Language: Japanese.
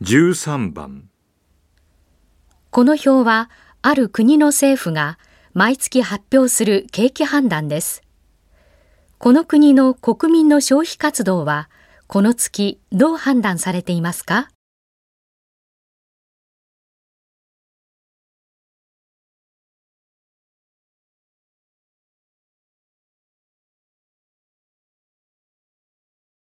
13番この表はある国の政府が毎月発表する景気判断です。この国の国民の消費活動はこの月どう判断されていますか？